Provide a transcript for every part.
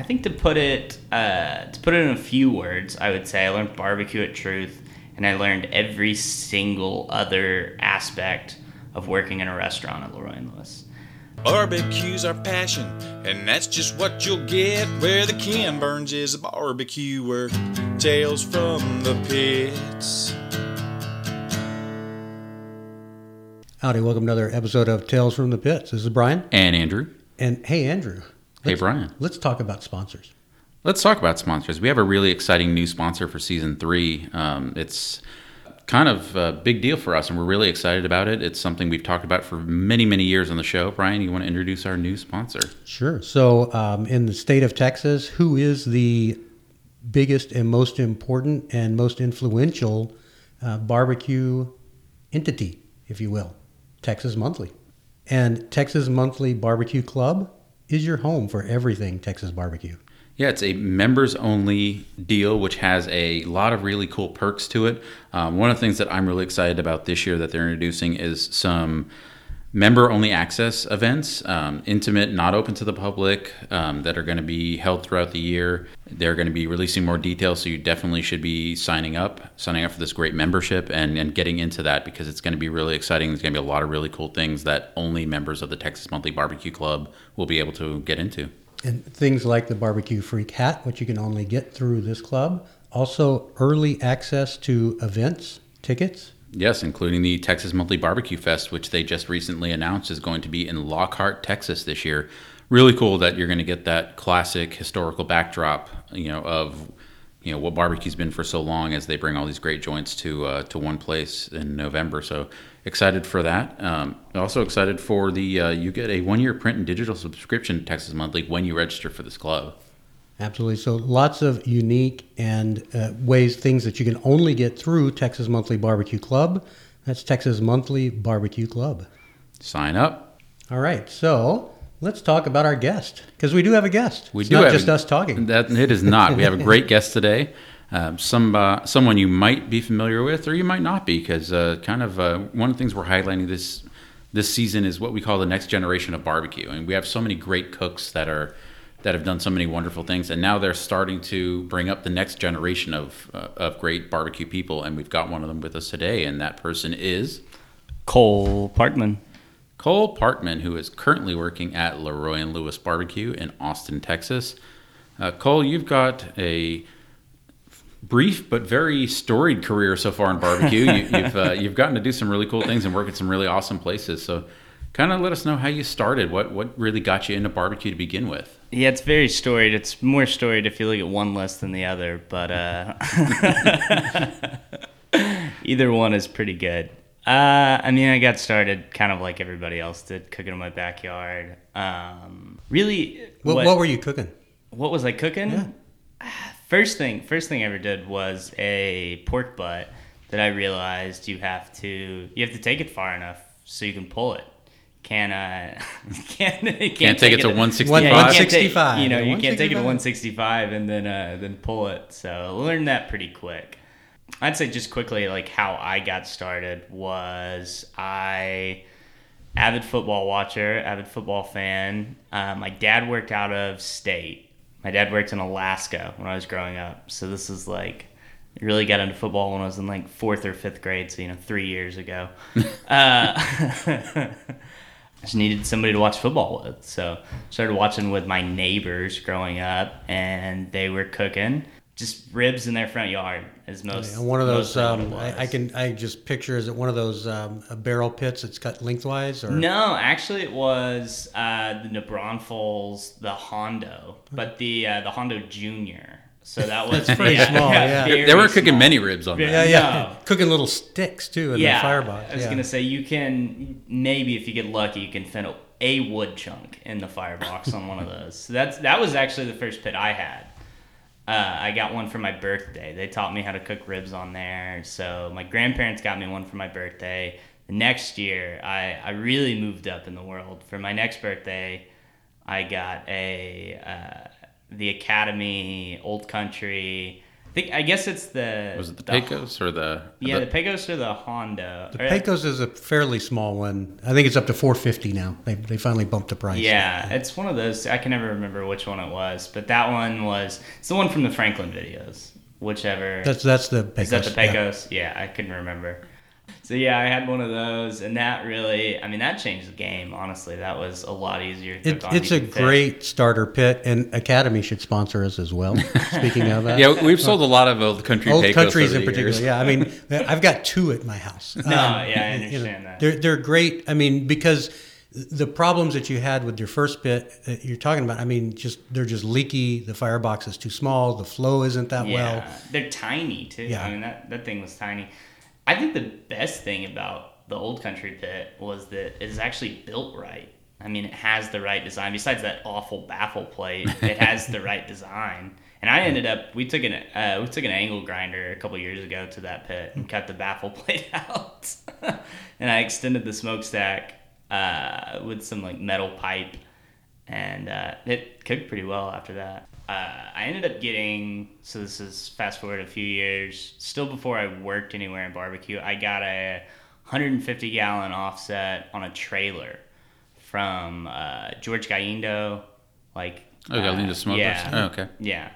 I think to put it uh, to put it in a few words, I would say I learned barbecue at Truth, and I learned every single other aspect of working in a restaurant at Leroy and Lewis. Barbecue's our passion, and that's just what you'll get where the Ken Burns is a barbecuer. Tales from the pits. Howdy, welcome to another episode of Tales from the Pits. This is Brian. And Andrew. And hey, Andrew. Hey, Brian. Let's talk about sponsors. Let's talk about sponsors. We have a really exciting new sponsor for season three. Um, it's kind of a big deal for us, and we're really excited about it. It's something we've talked about for many, many years on the show. Brian, you want to introduce our new sponsor? Sure. So, um, in the state of Texas, who is the biggest and most important and most influential uh, barbecue entity, if you will? Texas Monthly. And Texas Monthly Barbecue Club is your home for everything Texas barbecue. Yeah, it's a members only deal, which has a lot of really cool perks to it. Um, one of the things that I'm really excited about this year that they're introducing is some member only access events, um, intimate, not open to the public, um, that are going to be held throughout the year. They're going to be releasing more details, so you definitely should be signing up, signing up for this great membership and, and getting into that because it's going to be really exciting. There's going to be a lot of really cool things that only members of the Texas Monthly Barbecue Club will be able to get into. And things like the Barbecue Freak hat, which you can only get through this club. Also, early access to events, tickets. Yes, including the Texas Monthly Barbecue Fest, which they just recently announced is going to be in Lockhart, Texas this year. Really cool that you're going to get that classic historical backdrop, you know, of you know what barbecue's been for so long as they bring all these great joints to uh, to one place in November. So excited for that. Um, also excited for the uh, you get a one year print and digital subscription to Texas Monthly when you register for this club. Absolutely. So lots of unique and uh, ways, things that you can only get through Texas Monthly Barbecue Club. That's Texas Monthly Barbecue Club. Sign up. All right. So let's talk about our guest because we do have a guest. We it's do not just a- us talking. That it is not. We have a great guest today. Um, some uh, someone you might be familiar with, or you might not be, because uh, kind of uh, one of the things we're highlighting this this season is what we call the next generation of barbecue, and we have so many great cooks that are that have done so many wonderful things, and now they're starting to bring up the next generation of uh, of great barbecue people, and we've got one of them with us today, and that person is Cole Parkman. Cole Parkman, who is currently working at Leroy and Lewis Barbecue in Austin, Texas. Uh, Cole, you've got a brief but very storied career so far in barbecue. you, you've uh, you've gotten to do some really cool things and work at some really awesome places. So, kind of let us know how you started. What what really got you into barbecue to begin with? Yeah, it's very storied. It's more storied if you look at one list than the other, but uh, either one is pretty good. Uh, I mean, I got started kind of like everybody else did, cooking in my backyard. Um, really, what, what, were you cooking? what was I cooking? Yeah. First thing, first thing I ever did was a pork butt that I realized you have to you have to take it far enough so you can pull it. Can uh can't can't, Can't take it to 165? Yeah, you can't take- You know, yeah, you can't take it to 165. 165 and then uh then pull it. So learn that pretty quick. I'd say just quickly like how I got started was I avid football watcher, avid football fan. Uh, my dad worked out of state. My dad worked in Alaska when I was growing up. So this is like, really got into football when I was in like fourth or fifth grade. So, you know, three years ago. uh, I just needed somebody to watch football with. So started watching with my neighbors growing up and they were cooking just ribs in their front yard as most. And one of those, um. I, I can, I just picture, is it one of those um, barrel pits that's cut lengthwise? Or No, actually, it was uh, the New Braunfels, the Hondo, but the uh, the Hondo Junior. So that was pretty small, yeah. very they were cooking small. many ribs on that. Yeah, yeah. No. Cooking little sticks too in yeah, the firebox. I was yeah. gonna say you can maybe if you get lucky, you can fit a, a wood chunk in the firebox on one of those. So that's that was actually the first pit I had. Uh, I got one for my birthday. They taught me how to cook ribs on there. So my grandparents got me one for my birthday. The next year, I, I really moved up in the world. For my next birthday, I got a uh, the Academy Old Country I think I guess it's the Was it the Pecos or the? Yeah, the- the Pecos or the Honda. The Or- Pecos is a fairly small one. I think it's up to 450 now. They, they finally bumped the price. Yeah, it's one of those. I can never remember which one it was, but that one was. It's the one from the Franklin videos. Whichever. That's that's the Pecos. Is that the yeah. Pecos? Yeah. I couldn't remember. So yeah, I had one of those, and that really, I mean, that changed the game. Honestly, that was a lot easier. To It, it's a can fit- great starter pit, and Academy should sponsor us as well. Speaking of that, yeah, we've sold a lot of old country old Pecos countries over in the particular. years. Yeah, I mean, I've got two at my house. Um, No, yeah, I you know, understand that. They're they're great. I mean, because the problems that you had with your first pit that you're talking about, I mean, just they're just leaky. The firebox is too small. The flow isn't that Yeah, well. they're tiny too. Yeah. I mean that that thing was tiny. I think the best thing about the old country pit was that it's actually built right. I mean, it has the right design. Besides that awful baffle plate, it has the right design. And I ended up we took an uh, we took an angle grinder a couple years ago to that pit and cut the baffle plate out, and I extended the smokestack uh, with some like metal pipe and uh, it cooked pretty well after that. Uh, I ended up getting so this is fast forward a few years, still before I worked anywhere in barbecue. I got a 150 gallon offset on a trailer from uh, George Galindo, like Oh, Galindo Smokers? Yeah, Oh, okay. yeah.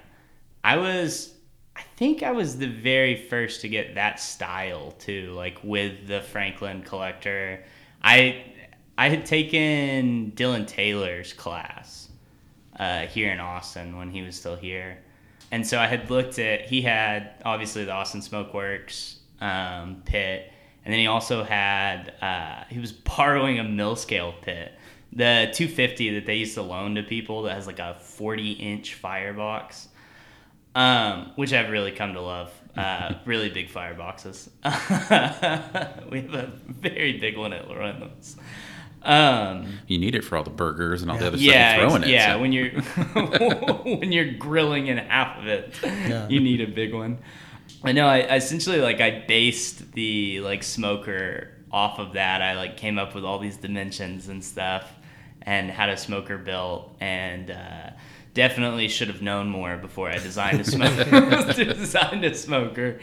I was, I think I was the very first to get that style too, like with the Franklin collector. I I had taken Dylan Taylor's class uh, here in Austin when he was still here, and so I had looked at. He had obviously the Austin Smokeworks um, pit, and then he also had. Uh, he was borrowing a mill scale pit. The 250 that they used to loan to people that has like a 40 inch firebox um, which I've really come to love. Uh, really big fireboxes. we have a very big one at Lorenzo's. Um, You need it for all the burgers and all the other yeah, stuff you throw in ex- it. yeah. so- When you're when you're grilling in half of it, you need a big one. I know. I I essentially like I based the like smoker off of that. I like came up with all these dimensions and stuff, and had a smoker built, and uh, definitely should have known more before I designed a smoker. designed a smoker,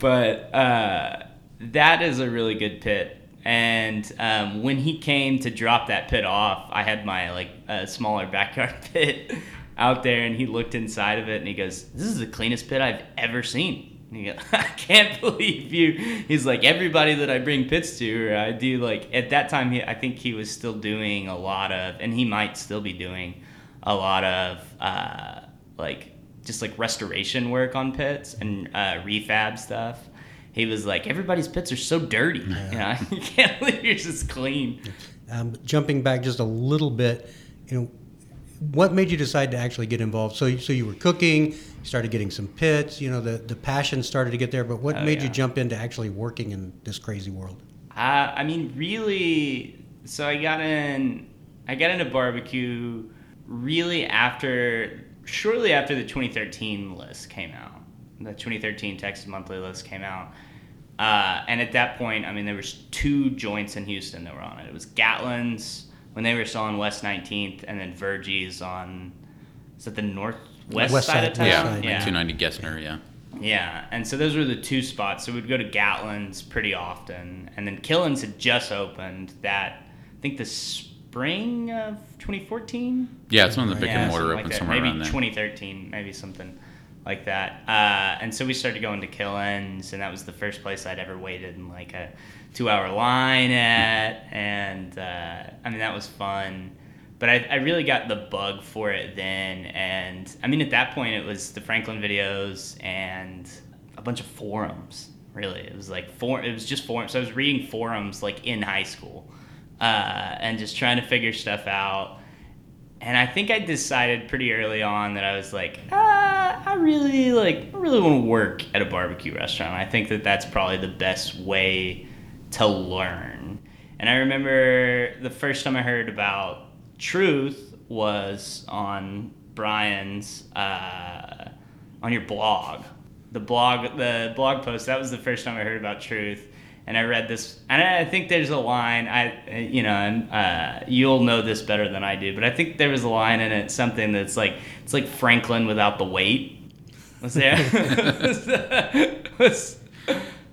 but uh, that is a really good pit. And um, when he came to drop that pit off, I had my like uh, smaller backyard pit out there, and he looked inside of it, and he goes, "This is the cleanest pit I've ever seen." And he goes, I can't believe you. He's like everybody that I bring pits to, or I do like at that time. He, I think he was still doing a lot of, and he might still be doing a lot of uh, like just like restoration work on pits and uh, refab stuff. He was like, everybody's pits are so dirty. Yeah. You know, I can't believe yours is clean. Um, jumping back just a little bit, you know, what made you decide to actually get involved? So, so you were cooking, you started getting some pits, you know, the, the passion started to get there. But what Oh, made you jump into actually working in this crazy world? Uh, I mean, really. So I got in. I got into barbecue really after, shortly after the 2013 list came out. The 2013 Texas Monthly list came out, uh, and at that point, I mean, there was two joints in Houston that were on it. It was Gatlin's when they were still on West 19th, and then Virgie's on. Is that the northwest West side, side, of town? west yeah, side. like 290 Gessner, yeah. Yeah, and so those were the two spots. So we'd go to Gatlin's pretty often, and then Killen's had just opened that. I think the spring of 2014. Yeah, it's when the brick Yeah, and mortar opened like somewhere maybe around there. 2013, maybe something like that. Uh, and so we started going to Killen's, and that was the first place I'd ever waited in like a two-hour line at, and uh, I mean that was fun. But I, I really got the bug for it then, and I mean at that point it was the Franklin videos and a bunch of forums. Really, it was like for it was just forums. So I was reading forums like in high school, uh, and just trying to figure stuff out. And I think I decided pretty early on that I was like, ah, I really like, I really want to work at a barbecue restaurant. I think that that's probably the best way to learn. And I remember the first time I heard about Truth was on Brian's uh, on your blog. The blog, the blog post. That was the first time I heard about Truth and I read this, and I think there's a line. I, you know, and uh, you'll know this better than I do, but I think there was a line in it, something that's like it's like Franklin without the wait. Was there was, was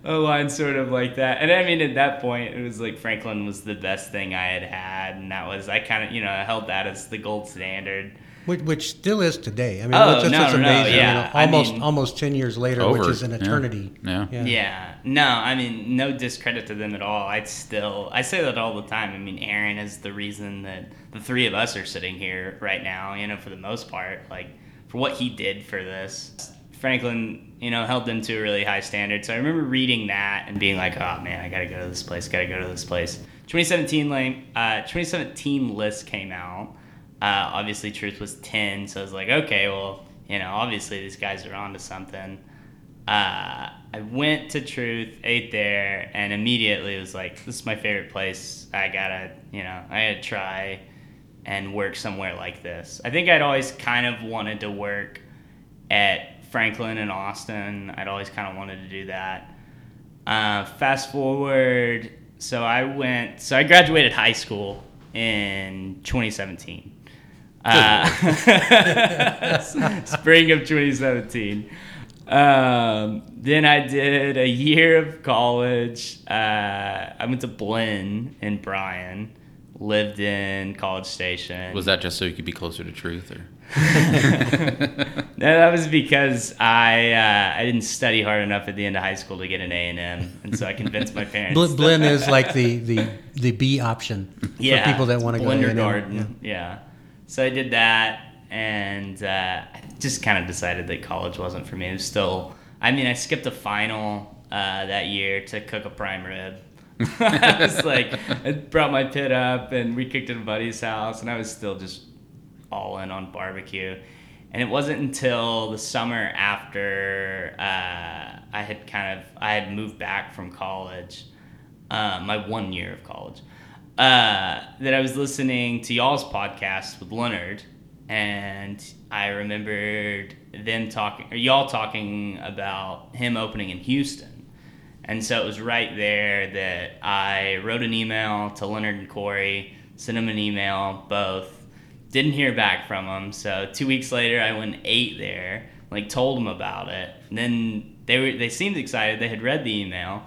a line sort of like that. And I mean, at that point, it was like Franklin was the best thing I had had, and that was I kind of you know held that as the gold standard. Which, which still is today. I mean, Oh, it's, it's no, no, no, amazing. yeah. You know, I almost mean- almost ten years later, Over, which is an yeah. eternity. Yeah. Yeah. No, I mean, no discredit to them at all. I'd still, I say that all the time. I mean, Aaron is the reason that the three of us are sitting here right now, you know, for the most part. Like, for what he did for this. Franklin, you know, held them to a really high standard. So I remember reading that and being like, oh man, I gotta go to this place, gotta go to this place. 2017, like, uh, 2017 list came out. Uh, obviously, Truth was 10, so I was like, okay, well, you know, obviously these guys are onto something. Uh, I went to Truth, ate there, and immediately was like, this is my favorite place. I gotta, you know, I gotta try and work somewhere like this. I think I'd always kind of wanted to work at Franklin and Austin. I'd always kind of wanted to do that. Uh, fast forward, so I went, so I graduated high school in 2017. Uh, spring of 2017. Um, then I did a year of college. Uh, I went to Blinn in Bryan, lived in College Station. Was that just so you could be closer to truth, or No, that was because I uh, I didn't study hard enough at the end of high school to get an A and M, and so I convinced my parents. Bl- Blinn is like the, the, the B option yeah, for people that want to go to in. Garden. Yeah. So I did that, and uh, I just kind of decided that college wasn't for me. It was still. I mean, I skipped a final uh, that year to cook a prime rib. I was like, I brought my pit up, and we cooked at a buddy's house, and I was still just all in on barbecue. And it wasn't until the summer after uh, I had kind of I had moved back from college, uh, my one year of college, uh, that I was listening to y'all's podcast with Leonard, and I remembered them talking, or y'all talking about him opening in Houston. And so it was right there that I wrote an email to Leonard and Corey, sent them an email, both. Didn't hear back from them. So two weeks later, I went and ate there, like told them about it. And then they were they seemed excited. They had read the email.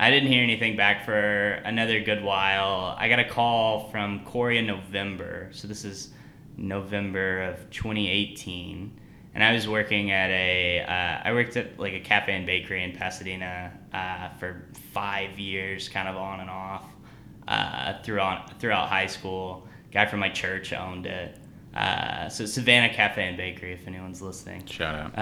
I didn't hear anything back for another good while. I got a call from Corey in November. So this is November of 2018 and I was working at a uh, I worked at like a cafe and bakery in Pasadena uh, for five years, kind of on and off uh, throughout throughout high school. Guy from my church owned it. Uh, so Savannah Cafe and Bakery, if anyone's listening. shout out?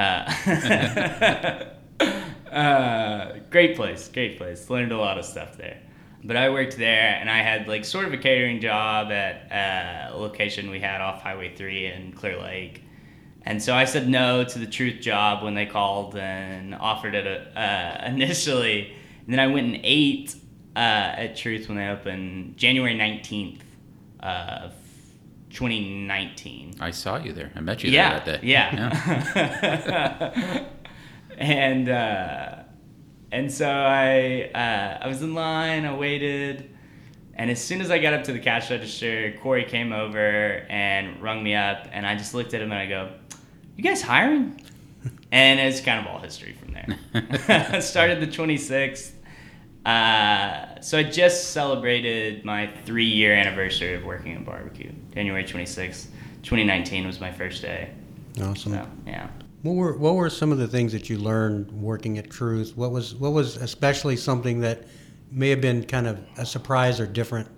Uh, uh, great place, great place. Learned a lot of stuff there. But I worked there, and I had like sort of a catering job at uh, a location we had off Highway Three in Clear Lake. And so I said no to the truth job when they called and offered it uh, initially. And then I went and ate uh, at Truth when they opened January 19th of 2019 I saw you there. I met you yeah, there that day. Yeah. yeah. and uh, and so I uh, I was in line. I waited, and as soon as I got up to the cash register, Corey came over and rung me up, and I just looked at him and I go, "You guys hiring?" And it's kind of all history from there. I started the 26th. Uh, so I just celebrated my three year anniversary of working in barbecue. January 26th, 2019 was my first day. Awesome. So, yeah. What were what were some of the things that you learned working at Truth? What was what was especially something that may have been kind of a surprise or different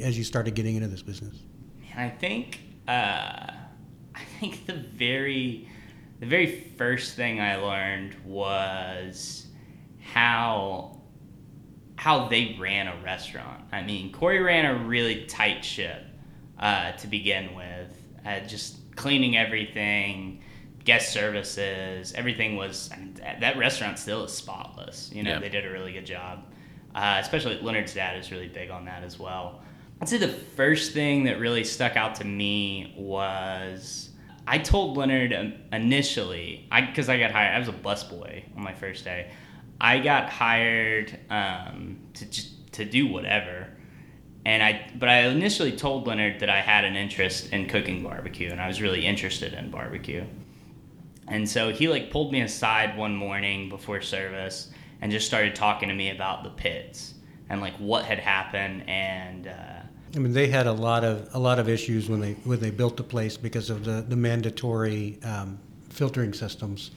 as you started getting into this business? I think uh, I think the very the very first thing I learned was how how they ran a restaurant. I mean, Corey ran a really tight ship uh, to begin with, uh, just cleaning everything, guest services, everything was. I mean, that, that restaurant still is spotless. You know, Yeah. they did a really good job. Uh, especially Leonard's dad is really big on that as well. I'd say the first thing that really stuck out to me was I told Leonard initially, because I, got hired, I was a busboy on my first day. I got hired um, to just to do whatever, and I but I initially told Leonard that I had an interest in cooking barbecue, and I was really interested in barbecue. And so he like pulled me aside one morning before service and just started talking to me about the pits and like what had happened and. Uh, I mean, they had a lot of a lot of issues when they when they built the place because of the the mandatory um, filtering systems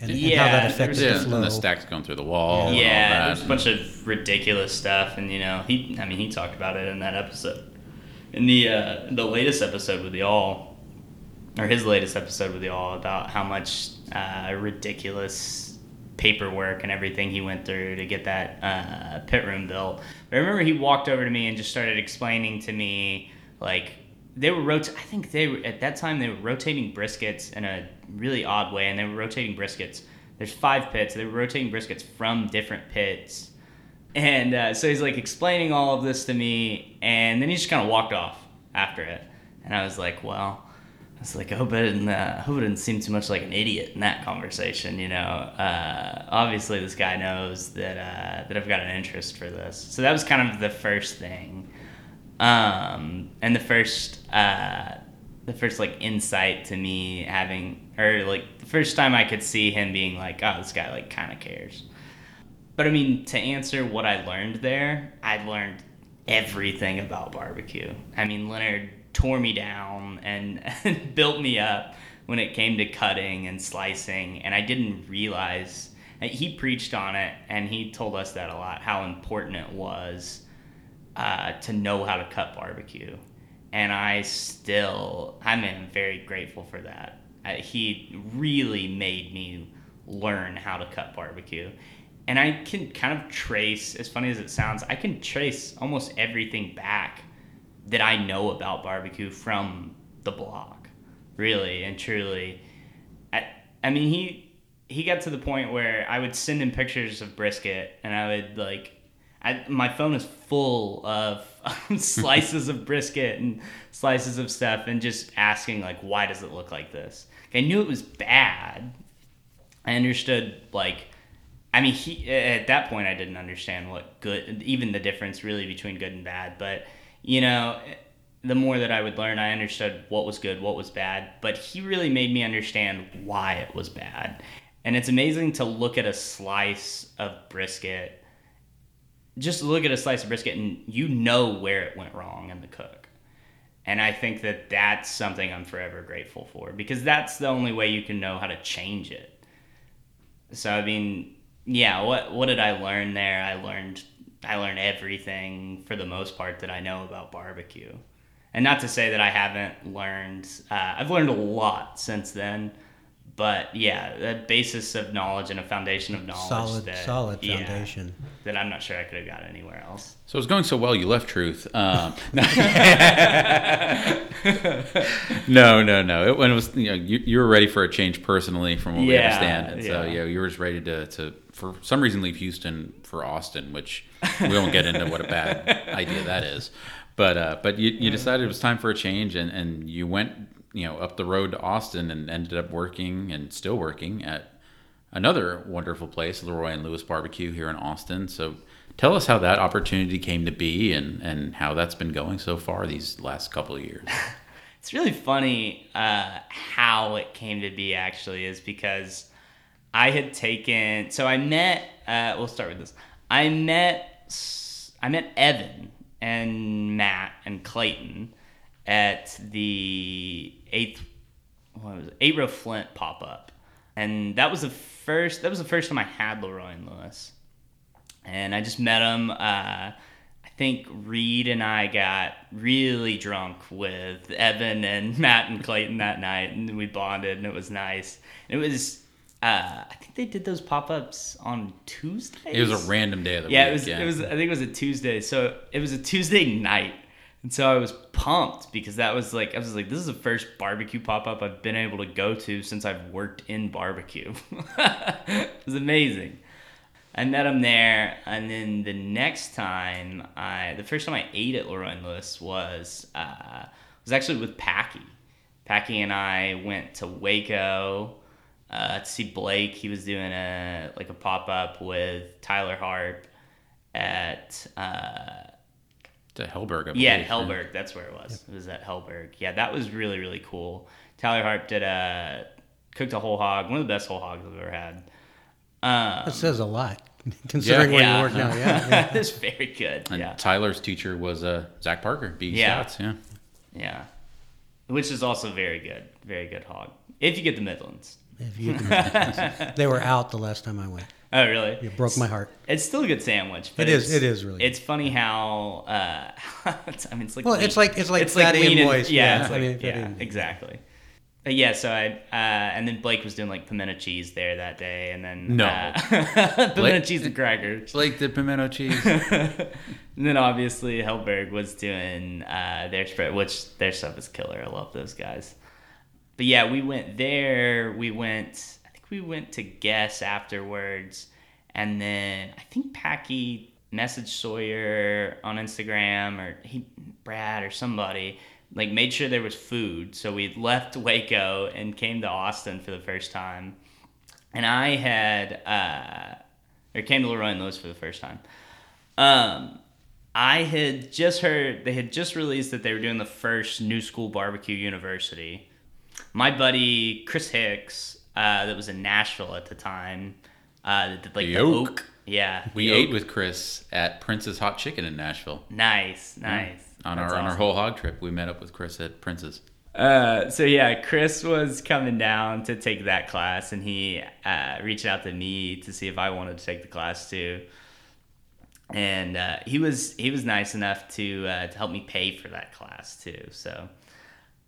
and, and how Yeah, that there affected was- the flow. and the stacks going through the wall. and all yeah, that. there's a bunch of ridiculous stuff, and you know, he, I mean, he talked about it in that episode, in the uh, the latest episode with the all, or his latest episode with the all about how much uh, ridiculous paperwork and everything he went through to get that uh, pit room built. But I remember he walked over to me and just started explaining to me like they were rot- I think they were at that time they were rotating briskets in a really odd way, and they were rotating briskets. There's five pits. They were rotating briskets from different pits, and uh, so he's like explaining all of this to me, and then he just kind of walked off after it, and I was like, well. I was like, I hope I didn't, uh, hope I didn't seem too much like an idiot in that conversation. You know, uh, obviously this guy knows that uh, that I've got an interest for this. So that was kind of the first thing, um, and the first uh, the first like insight to me having, or like the first time I could see him being like, oh, this guy like kind of cares. But I mean, to answer what I learned there, I learned everything about barbecue. I mean, Leonard tore me down and, and built me up when it came to cutting and slicing, and I didn't realize. He preached on it, and he told us that a lot, how important it was uh, to know how to cut barbecue. And I still, I'm very grateful for that. Uh, he really made me learn how to cut barbecue. And I can kind of trace, as funny as it sounds, I can trace almost everything back that I know about barbecue from the blog, really and truly. I, I mean, he he got to the point where I would send him pictures of brisket, and I would like, I, my phone is full of slices of brisket and slices of stuff, and just asking like, why does it look like this? I knew it was bad. I understood like. I mean, he at that point I didn't understand what good, even the difference really between good and bad. But you know, the more that I would learn, I understood what was good, what was bad. But he really made me understand why it was bad. And it's amazing to look at a slice of brisket, just look at a slice of brisket, and you know where it went wrong in the cook. And I think that that's something I'm forever grateful for because that's the only way you can know how to change it. So I mean, yeah, what what did I learn there? I learned I learned everything for the most part that I know about barbecue. And not to say that I haven't learned uh, I've learned a lot since then. But yeah, the basis of knowledge and a foundation of knowledge solid, that, solid yeah, foundation. that I'm not sure I could have got anywhere else. So it was going so well, you left Truth. Um, no, no, no. It, when it was, you know, you, you were ready for a change personally, from what we understand, and so yeah. yeah, you were just ready to, to, for some reason, leave Houston for Austin, which we won't get into what a bad idea that is. But uh, but you, you decided it was time for a change, and, and you went, you know, up the road to Austin, and ended up working and still working at another wonderful place, Leroy and Lewis Barbecue here in Austin. So tell us how that opportunity came to be and, and how that's been going so far these last couple of years. It's really funny uh, how it came to be. Actually, is because I had taken. So I met. Uh, we'll start with this. I met. I met Evan and Matt and Clayton at the eighth. What was it? Eight row Flint pop up, and that was the first. That was the first time I had Leroy and Lewis, and I just met him. Uh, I think Reed and I got really drunk with Evan and Matt and Clayton that night, and we bonded, and it was nice. It was. Uh, I think they did those pop ups on Tuesday. It was a random day of the Yeah, week. it was. It was. I think it was a Tuesday. So it was a Tuesday night, and so I was pumped because that was like I was like, this is the first barbecue pop up I've been able to go to since I've worked in barbecue. it was amazing. I met him there, and then the next time I, the first time I ate at and Lewis was uh, was actually with Packy. Packy and I went to Waco uh, to see Blake. He was doing a like a pop up with Tyler Harp at uh, to Helberg. I yeah, believe. Helberg. That's where it was. It was at Helberg. Yeah, that was really really cool. Tyler Harp did a cooked a whole hog, one of the best whole hogs I've ever had. Um, That says a lot, considering where yeah. you work now. Yeah, yeah. it's very good. And yeah, Tyler's teacher was uh, Zach Parker, BE Yeah. Scouts. Yeah. yeah, which is also very good, very good hog. If you get the Midlands. If you can- they were out the last time I went. Oh, really? It broke my heart. It's still a good sandwich. But It is- it's- it is really. It's funny how. Uh, it's, I mean, it's like. Well, lean- it's like- it's like fatty lean and moist, Yeah, yeah. it's I mean, yeah, exactly. But yeah, so I uh, and then Blake was doing like pimento cheese there that day, and then No. uh, pimento Blake- cheese and crackers. Like the pimento cheese. and then obviously Helberg was doing uh, their spread, which their stuff is killer. I love those guys. But yeah, we went there. We went. I think we went to Guess afterwards, and then I think Packy messaged Sawyer on Instagram or he Brad or somebody like made sure there was food. So we left Waco and came to Austin for the first time, and I had uh, or came to Leroy and Lewis for the first time. Um, I had just heard they had just released that they were doing the first New School Barbecue University. My buddy Chris Hicks, uh, that was in Nashville at the time, uh, that did like The the, Oak. oak. Yeah, We ate Oak. with Chris at Prince's Hot Chicken in Nashville. Nice, nice. On That's our on our whole hog trip, we met up with Chris at Prince's. Uh, so yeah, Chris was coming down to take that class, and he uh, reached out to me to see if I wanted to take the class too. And uh, he was he was nice enough to uh, to help me pay for that class too. So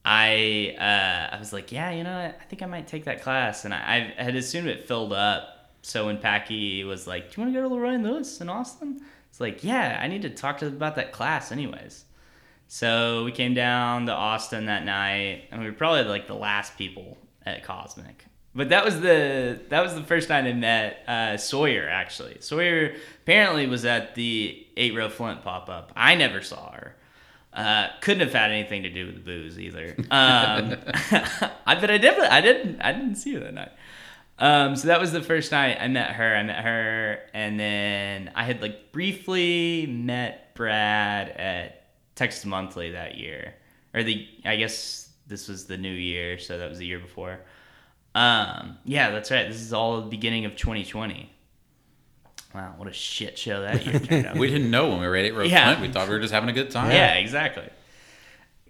I uh, I was like, yeah, you know. I think I might take that class, and I, I had assumed it filled up. So when Packy was like, "Do you want to go to Leroy and Lewis in Austin?" It's like, yeah, I need to talk to them about that class, anyways. So we came down to Austin that night, and we were probably like the last people at Cosmic. But that was the that was the first time I met uh, Sawyer. Actually, Sawyer apparently was at the Eight Row Flint pop up. I never saw her. Uh, couldn't have had anything to do with booze either. Um, I but I definitely I didn't I didn't see her that night. Um, so that was the first night I met her. I met her, and then I had like briefly met Brad at Texas Monthly that year, or the I guess this was the new year, so that was the year before. Um, yeah, that's right. This is all the beginning of 2020. Wow, what a shit show that year turned out. We didn't know when we were at Eight Row Yeah. Flint. We thought we were just having a good time. Yeah, exactly.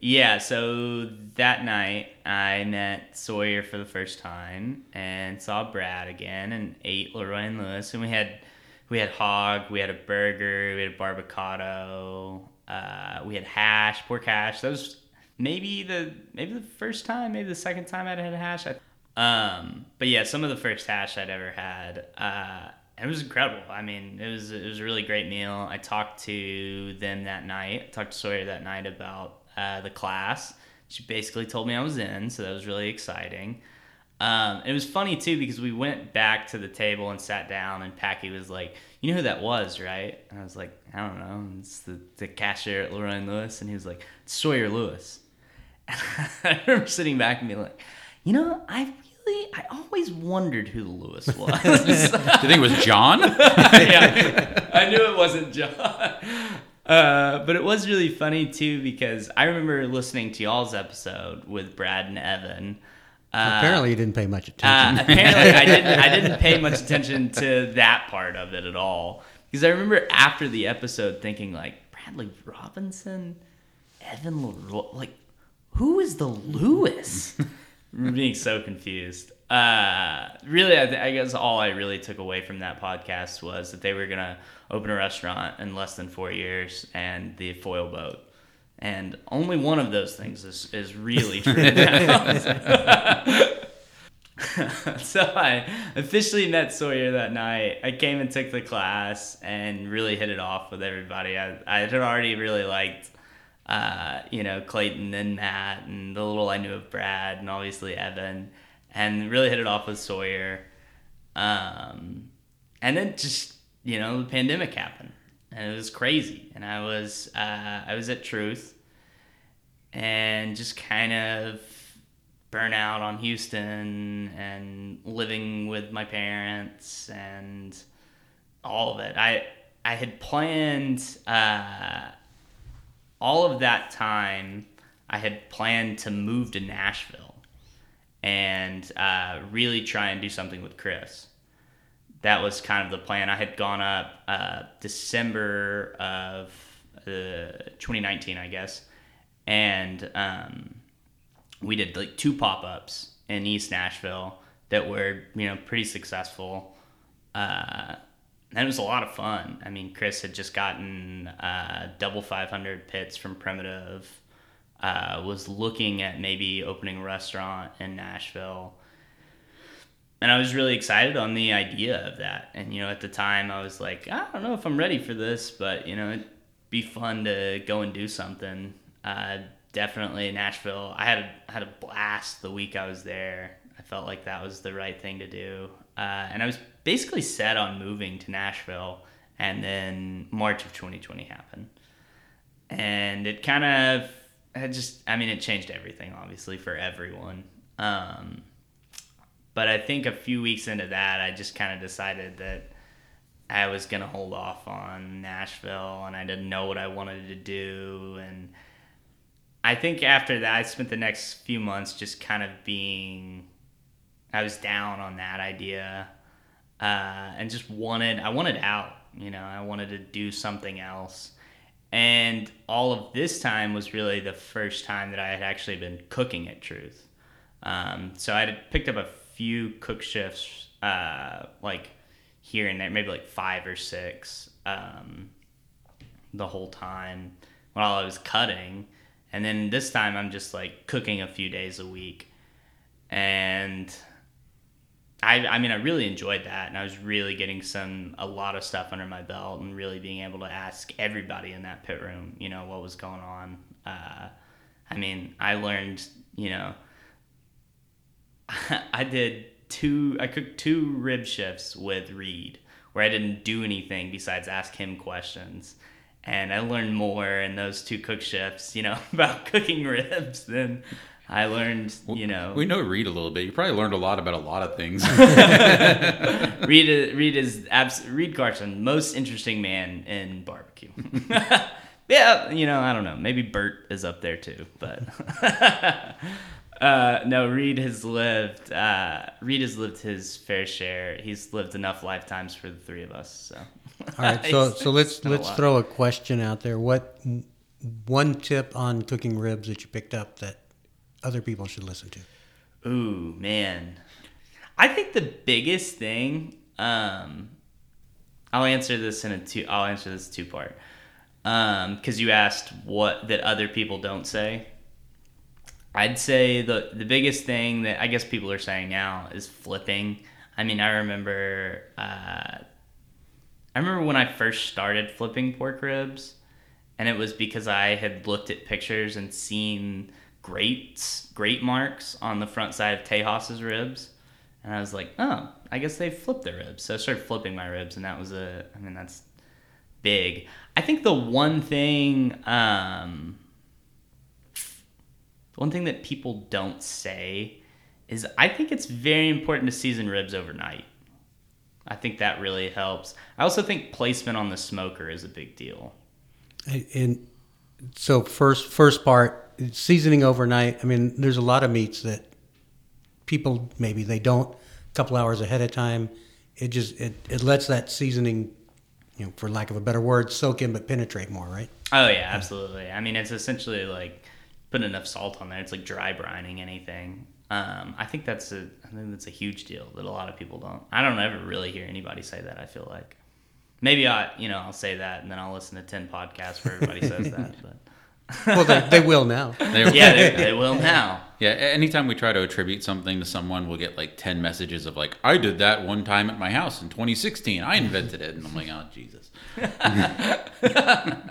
Yeah, so that night I met Sawyer for the first time and saw Brad again and ate Leroy and Lewis and we had we had hog, we had a burger, we had barbecado, uh, we had hash, pork hash. That was maybe the maybe the first time, maybe the second time I'd had hash. I, um, but yeah, some of the first hash I'd ever had. Uh, it was incredible. I mean, it was it was a really great meal. I talked to them that night. I talked to Sawyer that night about uh, the class. She basically told me I was in, so that was really exciting. Um, it was funny too because we went back to the table and sat down, and Packy was like, "You know who that was, right?" And I was like, "I don't know. It's the, the cashier at and Lewis," and he was like, "It's "Sawyer Lewis." I remember sitting back and being like, "You know, I really, I always wondered who Lewis was." Do you think it was John? yeah, I knew it wasn't John. Uh, but it was really funny too because I remember listening to y'all's episode with Brad and Evan. Uh, Apparently, you didn't pay much attention. uh, apparently, I didn't. I didn't pay much attention to that part of it at all because I remember after the episode thinking like Bradley Robinson, Evan Leroy, like who is the Lewis? Being so confused. Uh, really, I, th- I guess all I really took away from that podcast was that they were gonna open a restaurant in less than four years and the foil boat. And only one of those things is, is really true so I officially met Sawyer that night. I came and took the class and really hit it off with everybody. I, I had already really liked, uh, you know, Clayton and Matt and the little I knew of Brad and obviously Evan, and really hit it off with Sawyer. Um, and then just you know the pandemic happened and it was crazy. And I was uh, I was at Truth and just kind of burnout on Houston and living with my parents and all of it. I I had planned uh, all of that time. I had planned to move to Nashville, and uh, really try and do something with Chris. That was kind of the plan. I had gone up uh, December of uh, 2019, I guess, and um, we did like two pop ups in East Nashville that were you know pretty successful. And it was a lot of fun. I mean, Chris had just gotten uh, double 500 pits from Primitive. Uh, was looking at maybe opening a restaurant in Nashville. And I was really excited on the idea of that. And, you know, at the time I was like, I don't know if I'm ready for this, but, you know, it'd be fun to go and do something. Uh, definitely Nashville. I had a, had a blast the week I was there. I felt like that was the right thing to do. Uh, and I was basically set on moving to Nashville, and then March of 2020 happened. And it kind of had just, I mean, it changed everything, obviously, for everyone. Um, but I think a few weeks into that, I just kind of decided that I was going to hold off on Nashville, and I didn't know what I wanted to do. And I think after that, I spent the next few months just kind of being I was down on that idea, uh, and just wanted I wanted out. You know, I wanted to do something else. And all of this time was really the first time that I had actually been cooking at Truth. Um, so I had picked up a few cook shifts, uh, like here and there, maybe like five or six, um, the whole time while I was cutting. And then this time I'm just like cooking a few days a week. And I, I mean, I really enjoyed that, and I was really getting some a lot of stuff under my belt, and really being able to ask everybody in that pit room, you know, what was going on. Uh, I mean, I learned, you know, I did two, I cooked two rib shifts with Reed, where I didn't do anything besides ask him questions, and I learned more in those two cook shifts, you know, about cooking ribs than I learned, you know. We know Reed a little bit. You probably learned a lot about a lot of things. Reed, Reed is abs- Reed Carson, most interesting man in barbecue. yeah, you know, I don't know. Maybe Bert is up there too, but uh, no. Reed has lived. Uh, Reed has lived his fair share. He's lived enough lifetimes for the three of us. So. All right, so so let's let's lot. throw a question out there. What one tip on cooking ribs that you picked up that other people should listen to? Ooh, man. I think the biggest thing, um, I'll answer this in a two. I'll answer this two part, um, because you asked what that other people don't say. I'd say the the biggest thing that I guess people are saying now is flipping. I mean, I remember, uh, I remember when I first started flipping pork ribs, and it was because I had looked at pictures and seen grates, great marks on the front side of Tejas's ribs, and I was like, oh, I guess they flipped their ribs. So I started flipping my ribs, and that was a, I mean, that's big. I think the one thing, um, one thing that people don't say is I think it's very important to season ribs overnight. I think that really helps. I also think placement on the smoker is a big deal. And so first first part seasoning overnight. I mean, there's a lot of meats that people maybe they don't a couple hours ahead of time. It just it, it lets that seasoning, you know, for lack of a better word, soak in but penetrate more, right? Oh yeah, absolutely. I mean, it's essentially like putting enough salt on there. It's like dry brining anything. Um, I think that's a I think that's a huge deal that a lot of people don't. I don't ever really hear anybody say that. I feel like maybe I you know I'll say that and then I'll listen to ten podcasts where everybody says that. But Well, they, they will now. They- yeah, they, they will now. Yeah, anytime we try to attribute something to someone, we'll get like 10 messages of like, I did that one time at my house in 2016. I invented it. And I'm like, oh, Jesus.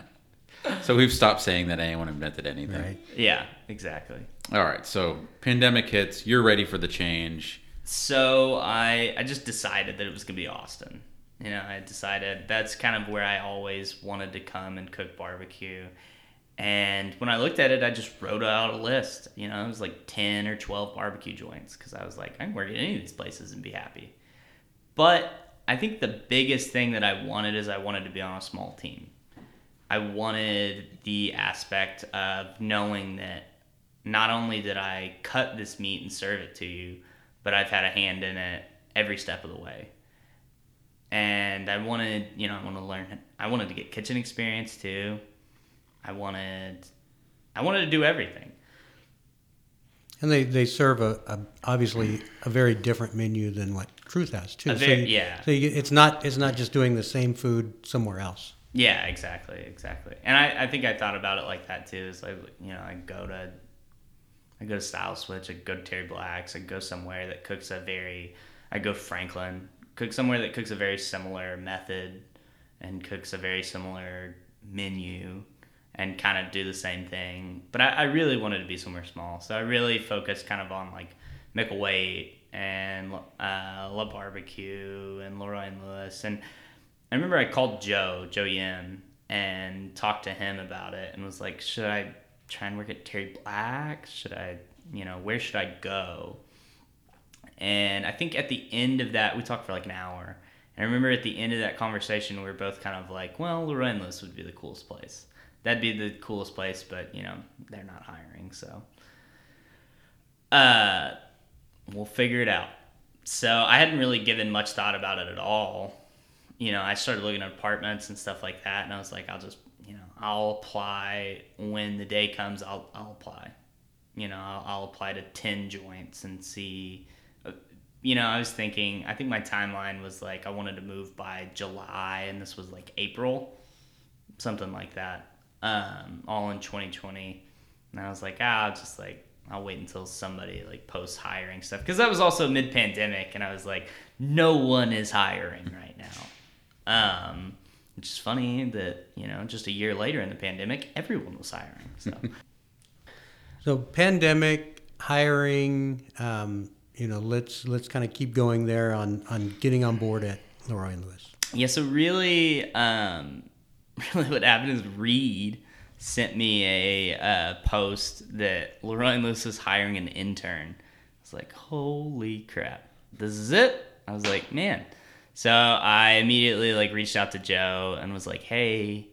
so we've stopped saying that anyone invented anything. Right. Yeah, exactly. All right. So pandemic hits. You're ready for the change. So I I just decided that it was gonna be Austin. You know, I decided that's kind of where I always wanted to come and cook barbecue. And when I looked at it, I just wrote out a list. You know, it was like ten or twelve barbecue joints because I was like, I can work at any of these places and be happy. But I think the biggest thing that I wanted is I wanted to be on a small team. I wanted the aspect of knowing that not only did I cut this meat and serve it to you, but I've had a hand in it every step of the way. And I wanted, you know, I want to learn. I wanted to get kitchen experience too. I wanted, I wanted to do everything. And they, they serve a, a obviously a very different menu than what Truth has too. Very- you- yeah. So you, it's not it's not just doing the same food somewhere else. Yeah, exactly, exactly. And I, I think I thought about it like that too. It's like you know, I go to I go to Stiles Switch, I go to Terry Black's, I go somewhere that cooks a very I go Franklin, cook somewhere that cooks a very similar method and cooks a very similar menu and kind of do the same thing. But I, I really wanted to be somewhere small. So I really focused kind of on like Micklethwait and uh, La Barbecue and Leroy and Lewis. And I remember I called Joe, Joe Yin, and talked to him about it and was like, should I try and work at Terry Black? Should I, you know, where should I go? And I think at the end of that, we talked for like an hour. And I remember at the end of that conversation, we were both kind of like, well, Leroy and Lewis would be the coolest place. That'd be the coolest place, but, you know, they're not hiring, so. Uh, we'll figure it out. So I hadn't really given much thought about it at all. You know, I started looking at apartments and stuff like that, and I was like, I'll just, you know, I'll apply when the day comes. I'll I'll apply. You know, I'll, I'll apply to ten joints and see. uh, You know, I was thinking. I think my timeline was like I wanted to move by July, and this was like April, something like that. Um, all in 2020, and I was like, ah, I'll just like I'll wait until somebody like posts hiring stuff because that was also mid pandemic, and I was like, no one is hiring right now. Um, which is funny that you know just a year later in the pandemic, everyone was hiring. So So pandemic hiring, um, you know, let's let's kind of keep going there on on getting on board at Leroy and Lewis. yeah, so really, um, really, what happened is Reed sent me a post that Leroy and Lewis is hiring an intern. I was like, holy crap, this is it. I was like, man. So I immediately like reached out to Joe and was like, hey,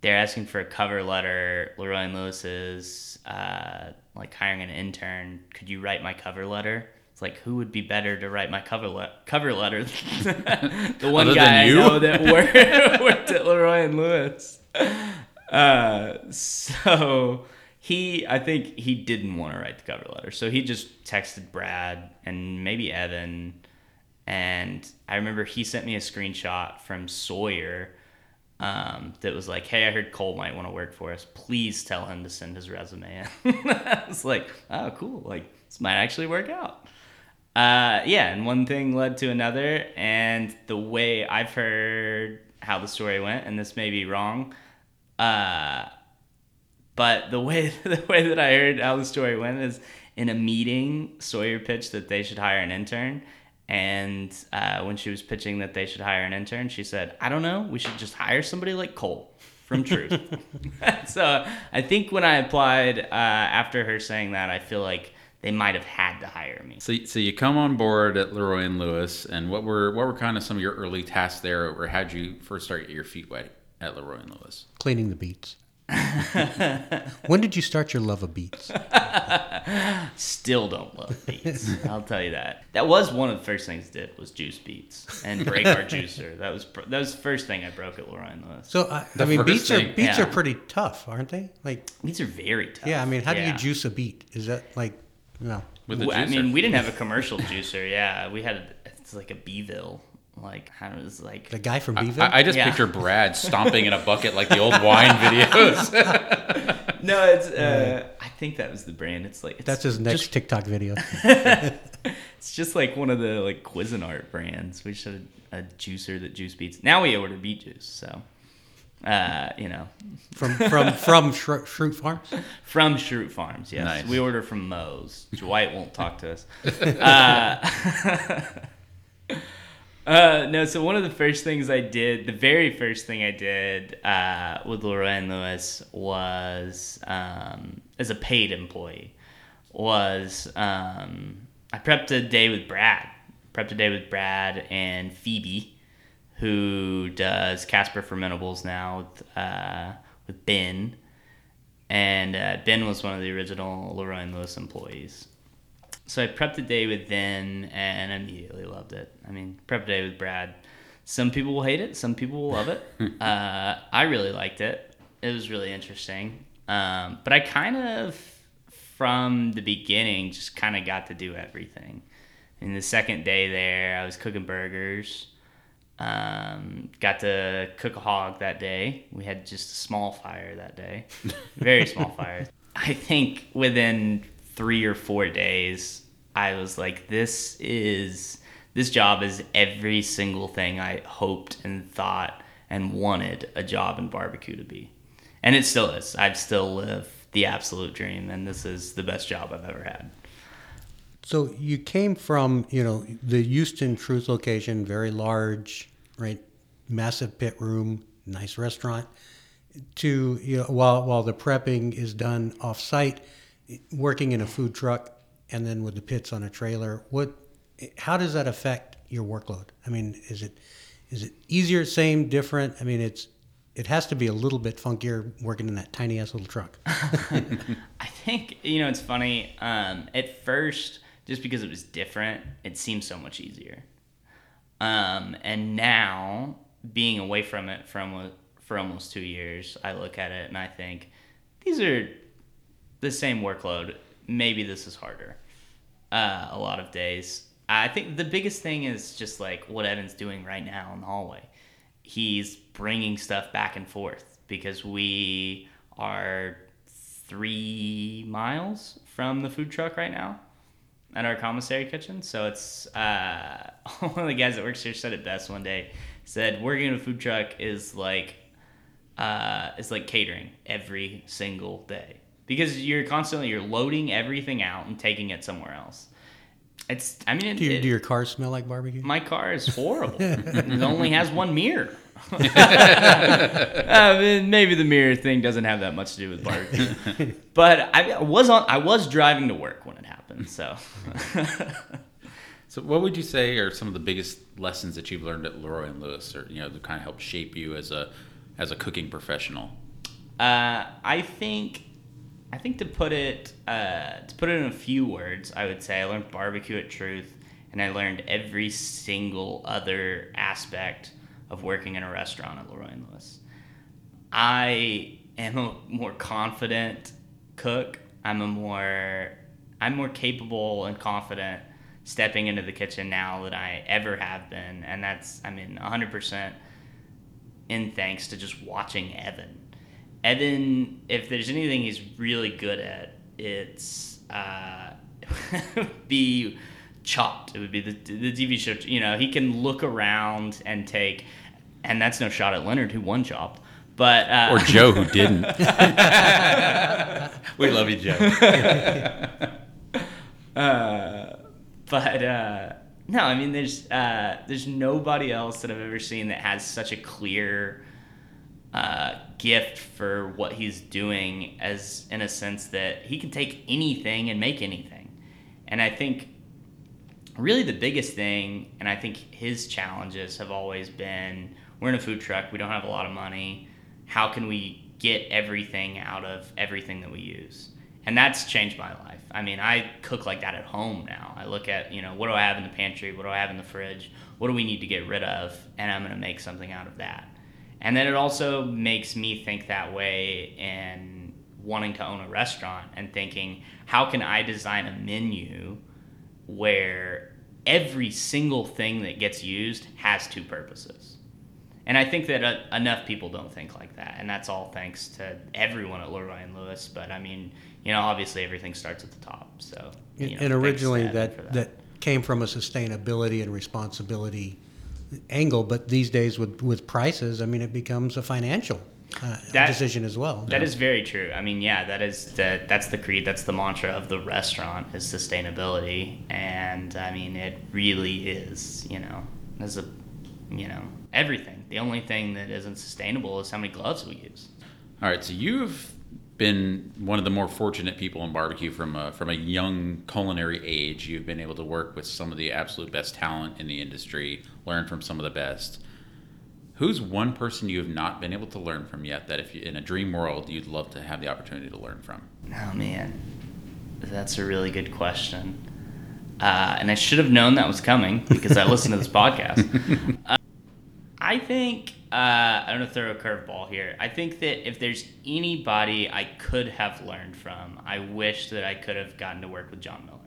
they're asking for a cover letter. Leroy and Lewis is uh, like hiring an intern. Could you write my cover letter? It's like who would be better to write my cover le- cover letter? the one Other guy I know that worked, worked at Leroy and Lewis. Uh, so he, I think he didn't want to write the cover letter, so he just texted Brad and maybe Evan, and I remember he sent me a screenshot from Sawyer um, that was like, "Hey, I heard Cole might want to work for us. Please tell him to send his resume." in." I was like, "Oh, cool! Like this might actually work out." Uh, yeah, and one thing led to another, and the way I've heard how the story went, and this may be wrong, uh, but the way the way that I heard how the story went is in a meeting, Sawyer pitched that they should hire an intern. And uh, when she was pitching that they should hire an intern, she said, "I don't know. We should just hire somebody like Cole from Truth." so I think when I applied uh, after her saying that, I feel like they might have had to hire me. So, so you come on board at Leroy and Lewis, and what were what were kind of some of your early tasks there, or how'd you first start get your feet wet at Leroy and Lewis? Cleaning the beets. when did you start your love of beets? Still don't love beets. I'll tell you that. That was one of the first things I did was juice beets and break our juicer. That was pr- that was the first thing I broke at Leroy and Lewis. So I, I mean, first beets thing, are beets yeah. are pretty tough, aren't they? Like, Beets are very tough. yeah, I mean, how do you juice a beet? Is that like, no? With the Well, I mean, we didn't have a commercial juicer. Yeah, we had it's like a Breville. Like how it was like The guy from Beeville. I, I just Yeah. picture Brad stomping in a bucket like the old wine videos. no, it's uh, I think that was the brand. It's like it's That's his next Just, TikTok video. it's just like one of the like Cuisinart brands. We should have a juicer that juice beets. Now we order beet juice. So, uh, you know, from from from Shro- Schrute Farms. From Schrute Farms, yes. Nice. We order from Moe's. Dwight won't talk to us. Uh, uh, no, so one of the first things I did, the very first thing I did uh, with Leroy and Lewis was, um, as a paid employee, was um, I prepped a day with Brad. Prepped a day with Brad and Phoebe, who does Casper Fermentables now with, uh, with Ben and uh, Ben was one of the original Leroy and Lewis employees. So I prepped a day with Ben and immediately loved it. I mean, prep a day with Brad. Some people will hate it, some people will love it. uh, I really liked it. It was really interesting. Um, but I kind of, from the beginning, just kind of got to do everything. In the second day there, I was cooking burgers. Um, got to cook a hog that day. We had just a small fire that day, very small fire. I think within three or four days, I was like, "This is this job is every single thing I hoped and thought and wanted a job in barbecue to be, and it still is. I still live the absolute dream, and this is the best job I've ever had." So you came from, you know, the Houston Truth location, very large, right, massive pit room, nice restaurant, to you know, while while the prepping is done off site, working in a food truck, and then with the pits on a trailer. What, how does that affect your workload? I mean, is it is it easier, same, different? I mean, it's it has to be a little bit funkier working in that tiny ass little truck. I think you know it's funny. Um, at first, just because it was different, it seemed so much easier. Um, and now, being away from it from for almost two years, I look at it and I think these are the same workload. Maybe this is harder. Uh, a lot of days. I think the biggest thing is just like what Evan's doing right now in the hallway. He's bringing stuff back and forth because we are three miles from the food truck right now at our commissary kitchen. So it's uh, one of the guys that works here said it best one day. Said working in a food truck is like uh, is like catering every single day because you're constantly you're loading everything out and taking it somewhere else. It's I mean, it, Do, you, it- do your cars smell like barbecue? my car is horrible. it only has one mirror. uh, maybe the mirror thing doesn't have that much to do with barbecue, but I was on. I was driving to work when it happened, so. So, what would you say are some of the biggest lessons that you've learned at Leroy and Lewis, or you know, to kind of help shape you as a as a cooking professional? Uh, I think, I think to put it uh, to put it in a few words, I would say I learned barbecue at Truth, and I learned every single other aspect of working in a restaurant at Leroy and Lewis. I am a more confident cook. I'm a more I'm more capable and confident stepping into the kitchen now than I ever have been, and that's I mean 100% in thanks to just watching Evan. Evan, if there's anything he's really good at, it's uh, be chopped. It would be the, the TV show. You know, he can look around and take, and that's no shot at Leonard who won chopped, but uh, Or Joe, who didn't? we love you, Joe. but uh, no, I mean, there's uh, there's nobody else that I've ever seen that has such a clear uh, gift for what he's doing, as in a sense that he can take anything and make anything. And I think really the biggest thing, and I think his challenges have always been: we're in a food truck, we don't have a lot of money. How can we get everything out of everything that we use? and that's changed my life. I mean, I cook like that at home now. I look at, you know, what do I have in the pantry? What do I have in the fridge? What do we need to get rid of? And I'm going to make something out of that. And then it also makes me think that way in wanting to own a restaurant and thinking, how can I design a menu where every single thing that gets used has two purposes? And I think that uh, enough people don't think like that, and that's all thanks to everyone at Leroy and Lewis. But I mean, you know, obviously everything starts at the top. So, you know, and originally Evan that, that came from a sustainability and responsibility angle, but these days with, with prices, I mean, it becomes a financial uh, That- decision as well. That is very true. I mean, yeah, that is the that's the creed, that's the mantra of the restaurant is sustainability, and I mean, it really is. You know, there's a, you know, everything. The only thing that isn't sustainable is how many gloves we use. All right, so you've been one of the more fortunate people in barbecue from a, from a young culinary age. You've been able to work with some of the absolute best talent in the industry, learn from some of the best. Who's one person you have not been able to learn from yet that if you, in a dream world you'd love to have the opportunity to learn from? Oh man, that's a really good question. Uh, and I should have known that was coming because I listened to this podcast. Uh, I think uh, I'm gonna throw a curveball here. I think that if there's anybody I could have learned from, I wish that I could have gotten to work with John Mueller.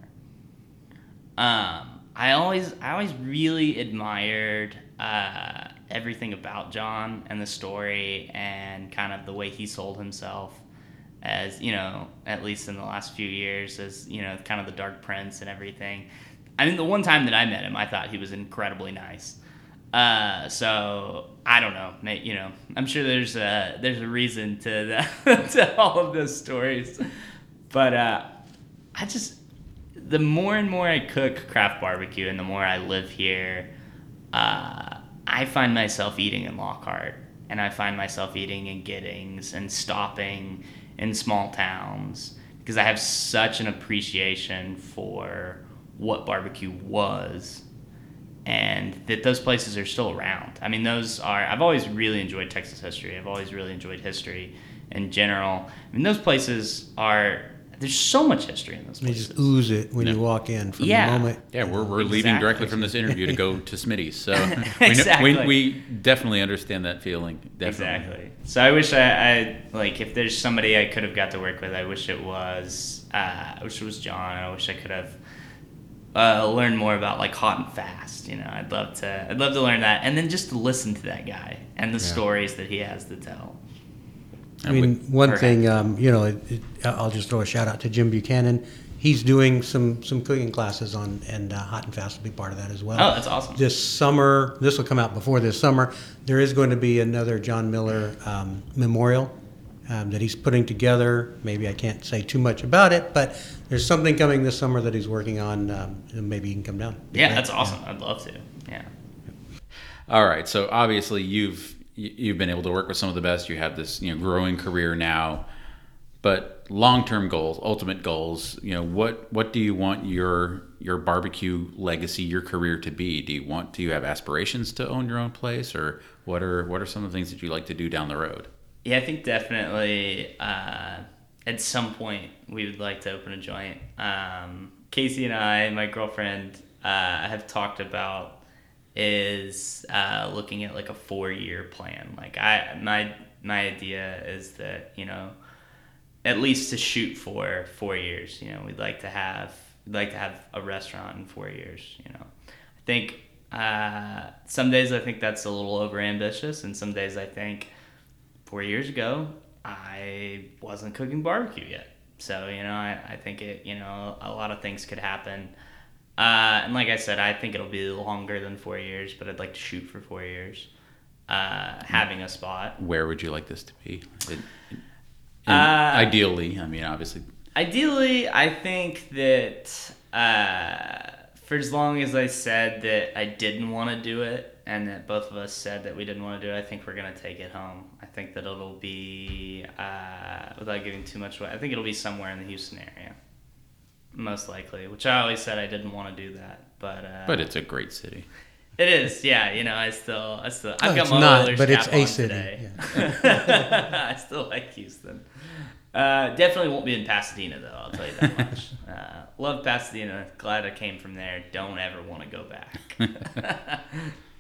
Um, I always, I always really admired uh, everything about John and the story and kind of the way he sold himself as you know, at least in the last few years, as you know, kind of the Dark Prince and everything. I mean, the one time that I met him, I thought he was incredibly nice. Uh, so I don't know. You know, I'm sure there's a there's a reason to the, to all of those stories, but uh, I just the more and more I cook craft barbecue, and the more I live here, uh, I find myself eating in Lockhart, and I find myself eating in Giddings and stopping in small towns because I have such an appreciation for what barbecue was and that those places are still around. I mean, those are, I've always really enjoyed Texas history. I've always really enjoyed history in general. I mean, those places are, there's so much history in those places. They places. just ooze it when you walk in from Yeah. the moment. Yeah, we're, we're leaving directly from this interview to go to Smitty's. So we, know, we, we definitely understand that feeling. Definitely. Exactly. So I wish I, I like if there's somebody I could have got to work with, I wish it was uh, I wish it was John. I wish I could have uh, learned more about like hot and fast. You know, I'd love to I'd love to learn that, and then just to listen to that guy and the stories that he has to tell. I mean, one thing, um, you know, it, it, I'll just throw a shout out to Jim Buchanan. He's doing some some cooking classes on, and uh, Hot and Fast will be part of that as well. Oh, that's awesome. This summer, this will come out before this summer. There is going to be another John Mueller um, memorial um, that he's putting together. Maybe I can't say too much about it, but there's something coming this summer that he's working on. Um, and maybe he can come down. Be Yeah, great. that's awesome. I'd love to. Yeah. All right. So obviously you've you've been able to work with some of the best. You have this you know growing career now, but long term goals, ultimate goals. You know what what do you want your your barbecue legacy, your career to be? Do you want do you have aspirations to own your own place, or what are what are some of the things that you like to do down the road? Yeah, I think definitely uh, at some point we would like to open a joint. Um, Casey and I, my girlfriend, uh, have talked about is uh, looking at like a four year plan. Like I, my my idea is that you know at least to shoot for four years. You know, we'd like to have we'd like to have a restaurant in four years. You know, I think uh, some days I think that's a little over ambitious, and some days I think four years ago I wasn't cooking barbecue yet. So you know, I, I think it you know a lot of things could happen. Uh, and like I said, I think it'll be longer than four years, but I'd like to shoot for four years. Uh, having a spot. Where would you like this to be? It, Uh, ideally, I mean, obviously, Ideally, I think that uh, for as long as I said that I didn't want to do it, and that both of us said that we didn't want to do it, I think we're gonna take it home. I think that it'll be uh, without giving too much away. I think it'll be somewhere in the Houston area, most likely. Which I always said I didn't want to do that, but uh, but it's a great city. it is. Yeah, you know, I still, I still, No, I've got it's my not, Oilers but it's a on city, today. I still like Houston. Uh, definitely won't be in Pasadena though. I'll tell you that much. uh, love Pasadena. Glad I came from there. Don't ever want to go back.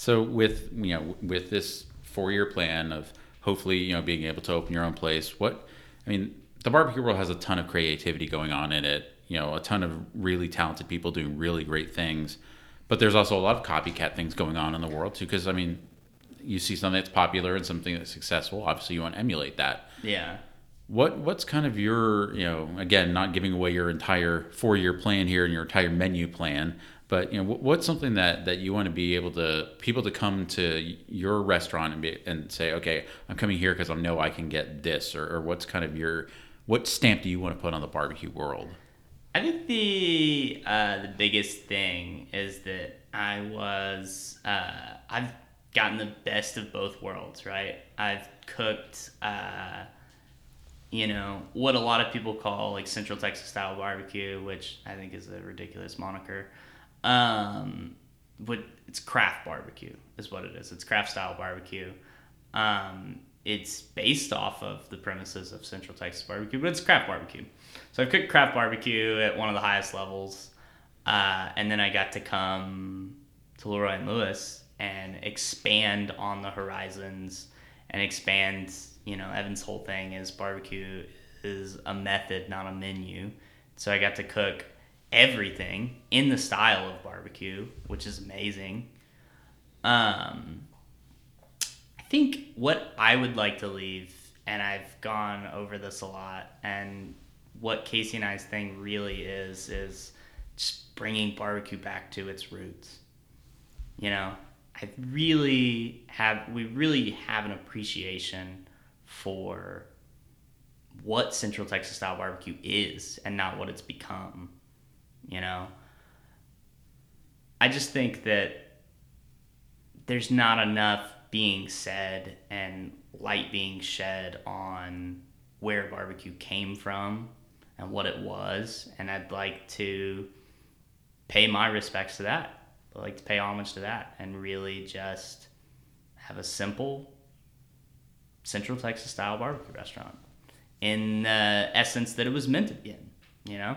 So with you know with this four year plan of hopefully you know being able to open your own place, what I mean, the barbecue world has a ton of creativity going on in it. You know, a ton of really talented people doing really great things, but there's also a lot of copycat things going on in the world too. Because I mean, you see something that's popular and something that's successful. Obviously, you want to emulate that. yeah. What what's kind of your you know again not giving away your entire four year plan here and your entire menu plan, but you know what, what's something that that you want to be able to people to come to your restaurant and be and say okay I'm coming here because I know I can get this or, or what's kind of your what stamp do you want to put on the barbecue world? I think the uh, the biggest thing is that I was uh, I've gotten the best of both worlds, right? I've cooked, uh, you know, what a lot of people call like Central Texas style barbecue, which I think is a ridiculous moniker. Um, but it's craft barbecue is what it is. It's craft style barbecue. Um, it's based off of the premises of Central Texas barbecue, but it's craft barbecue. So I've cooked craft barbecue at one of the highest levels, uh, and then I got to come to Leroy and Lewis and expand on the horizons and expand. You know, Evan's whole thing is barbecue is a method, not a menu. So I got to cook everything in the style of barbecue, which is amazing. Um, I think what I would like to leave, and I've gone over this a lot, and what Casey and I's thing really is, is just bringing barbecue back to its roots. You know, I really have, we really have an appreciation for what Central Texas style barbecue is and not what it's become. You know, I just think that there's not enough being said and light being shed on where barbecue came from and what it was. And I'd like to pay my respects to that. I'd like to pay homage to that and really just have a simple Central Texas style barbecue restaurant in the essence that it was meant to be in. You know,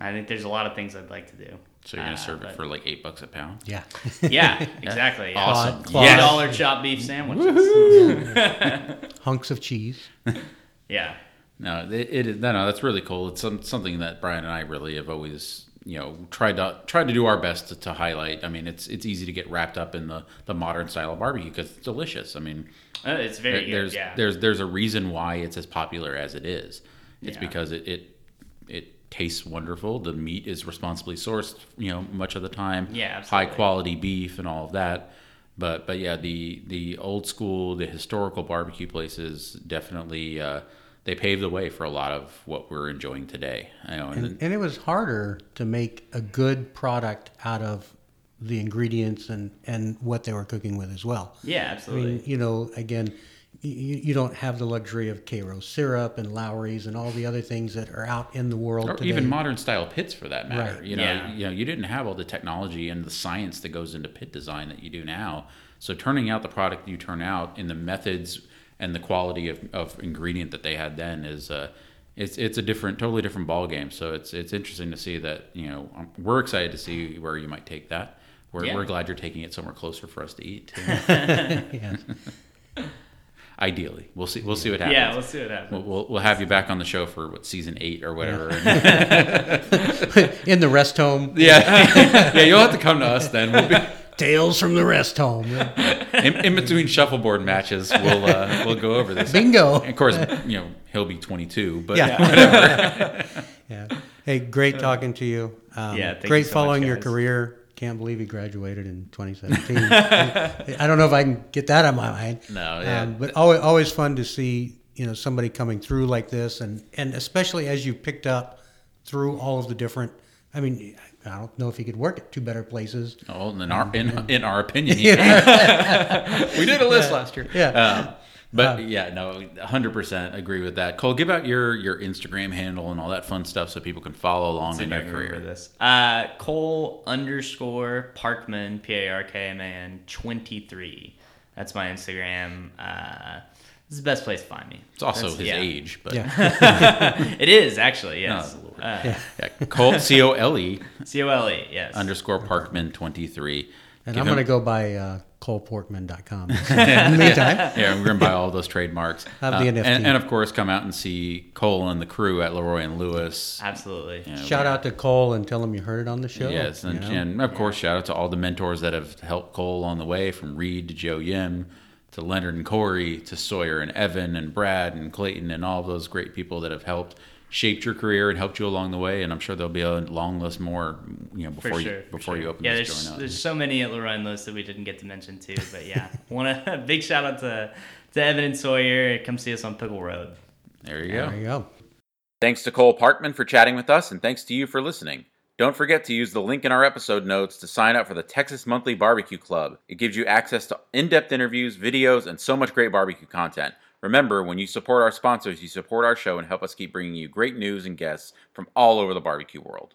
I think there's a lot of things I'd like to do. So you're gonna Uh, serve it for like eight bucks a pound. Yeah. Yeah, exactly. Yeah. Awesome. Claude- Ten Claude- dollar chopped beef sandwiches. Hunks of cheese. yeah, No, it, it is no, no. That's really cool. It's some, something that Brian and I really have always, you know, tried to tried to do our best to, to highlight. I mean, it's it's easy to get wrapped up in the, the modern style of barbecue because it's delicious. I mean, Uh, it's very there- good. there's yeah, there's there's a reason why it's as popular as it is. It's Yeah. because it, it it tastes wonderful. The meat is responsibly sourced, you know, much of the time. Yeah, absolutely. high quality beef and all of that. But but yeah, the the old school, the historical barbecue places definitely uh, they paved the way for a lot of what we're enjoying today. You know, and, And, and it was harder to make a good product out of the ingredients and, and what they were cooking with as well. yeah, absolutely. I absolutely. mean, you know, again, you, you don't have the luxury of Karo syrup and Lawry's and all the other things that are out in the world or today. even modern style pits for that matter. Right. You know, Yeah. you know, you didn't have all the technology and the science that goes into pit design that you do now. So turning out the product you turn out in the methods and the quality of, of ingredient that they had then is uh, it's it's a different, totally different ball game. So it's it's interesting to see that you know um, we're excited to see where you might take that. We're, Yeah. we're glad you're taking it somewhere closer for us to eat. Too. Yes. Ideally, we'll see. We'll see what happens. yeah, we'll see what happens. We'll, we'll, we'll have you back on the show for what season eight or whatever. in the rest home. Yeah, yeah, you'll have to come to us then. We'll be Tales from the rest home. in, in between shuffleboard matches. We'll uh, we'll go over this. Bingo. And of course, you know he'll be 22, but Yeah. yeah. Hey, great talking to you. Um, Yeah, thank great you so following much, your career. Can't believe he graduated in 2017. I don't know if I can get that on my mind. No, yeah. Um, but always, always fun to see you know somebody coming through like this, and and especially as you picked up through all of the different. I mean, I don't know if he could work at two better places. oh, in our in, in our opinion, he can. we did a list last year. Yeah. Um, but yeah, no, 100% agree with that. Cole, give out your your Instagram handle and all that fun stuff so people can follow along in your career. this. Uh, Cole underscore Parkman P A R K M A N twenty three. That's my Instagram. Uh, this is the best place to find me. It's also That's- his yeah. age, but Yeah. it is actually yes. Lord. Uh, yeah, Cole C O L E C O L E yes. underscore Parkman 23. And Give I'm going to go by uh, coleportman.com. In the meantime, yeah, we're gonna buy all those trademarks. Have Uh, the NFT. and, and of course, come out and see Cole and the crew at Leroy and Lewis. Absolutely. You know, shout out to Cole and tell him you heard it on the show. Yes, and, you know? and of course, shout out to all the mentors that have helped Cole on the way, from Reed to Joe Yim, to Leonard and Corey, to Sawyer and Evan and Brad and Clayton, and all those great people that have helped shaped your career and helped you along the way. And I'm sure there'll be a long list more, you know, For before sure. you before sure. you open yeah, this there's, joint there's so many at Leroy and Lewis that we didn't get to mention too. But yeah, want a big shout out to to Evan and Sawyer. Come see us on Pickle Road. There you go. There you go. Thanks to Cole Parkman for chatting with us, and thanks to you for listening. Don't forget to use the link in our episode notes to sign up for the Texas Monthly Barbecue Club. It gives you access to in depth interviews, videos, and so much great barbecue content. Remember, when you support our sponsors, you support our show and help us keep bringing you great news and guests from all over the barbecue world.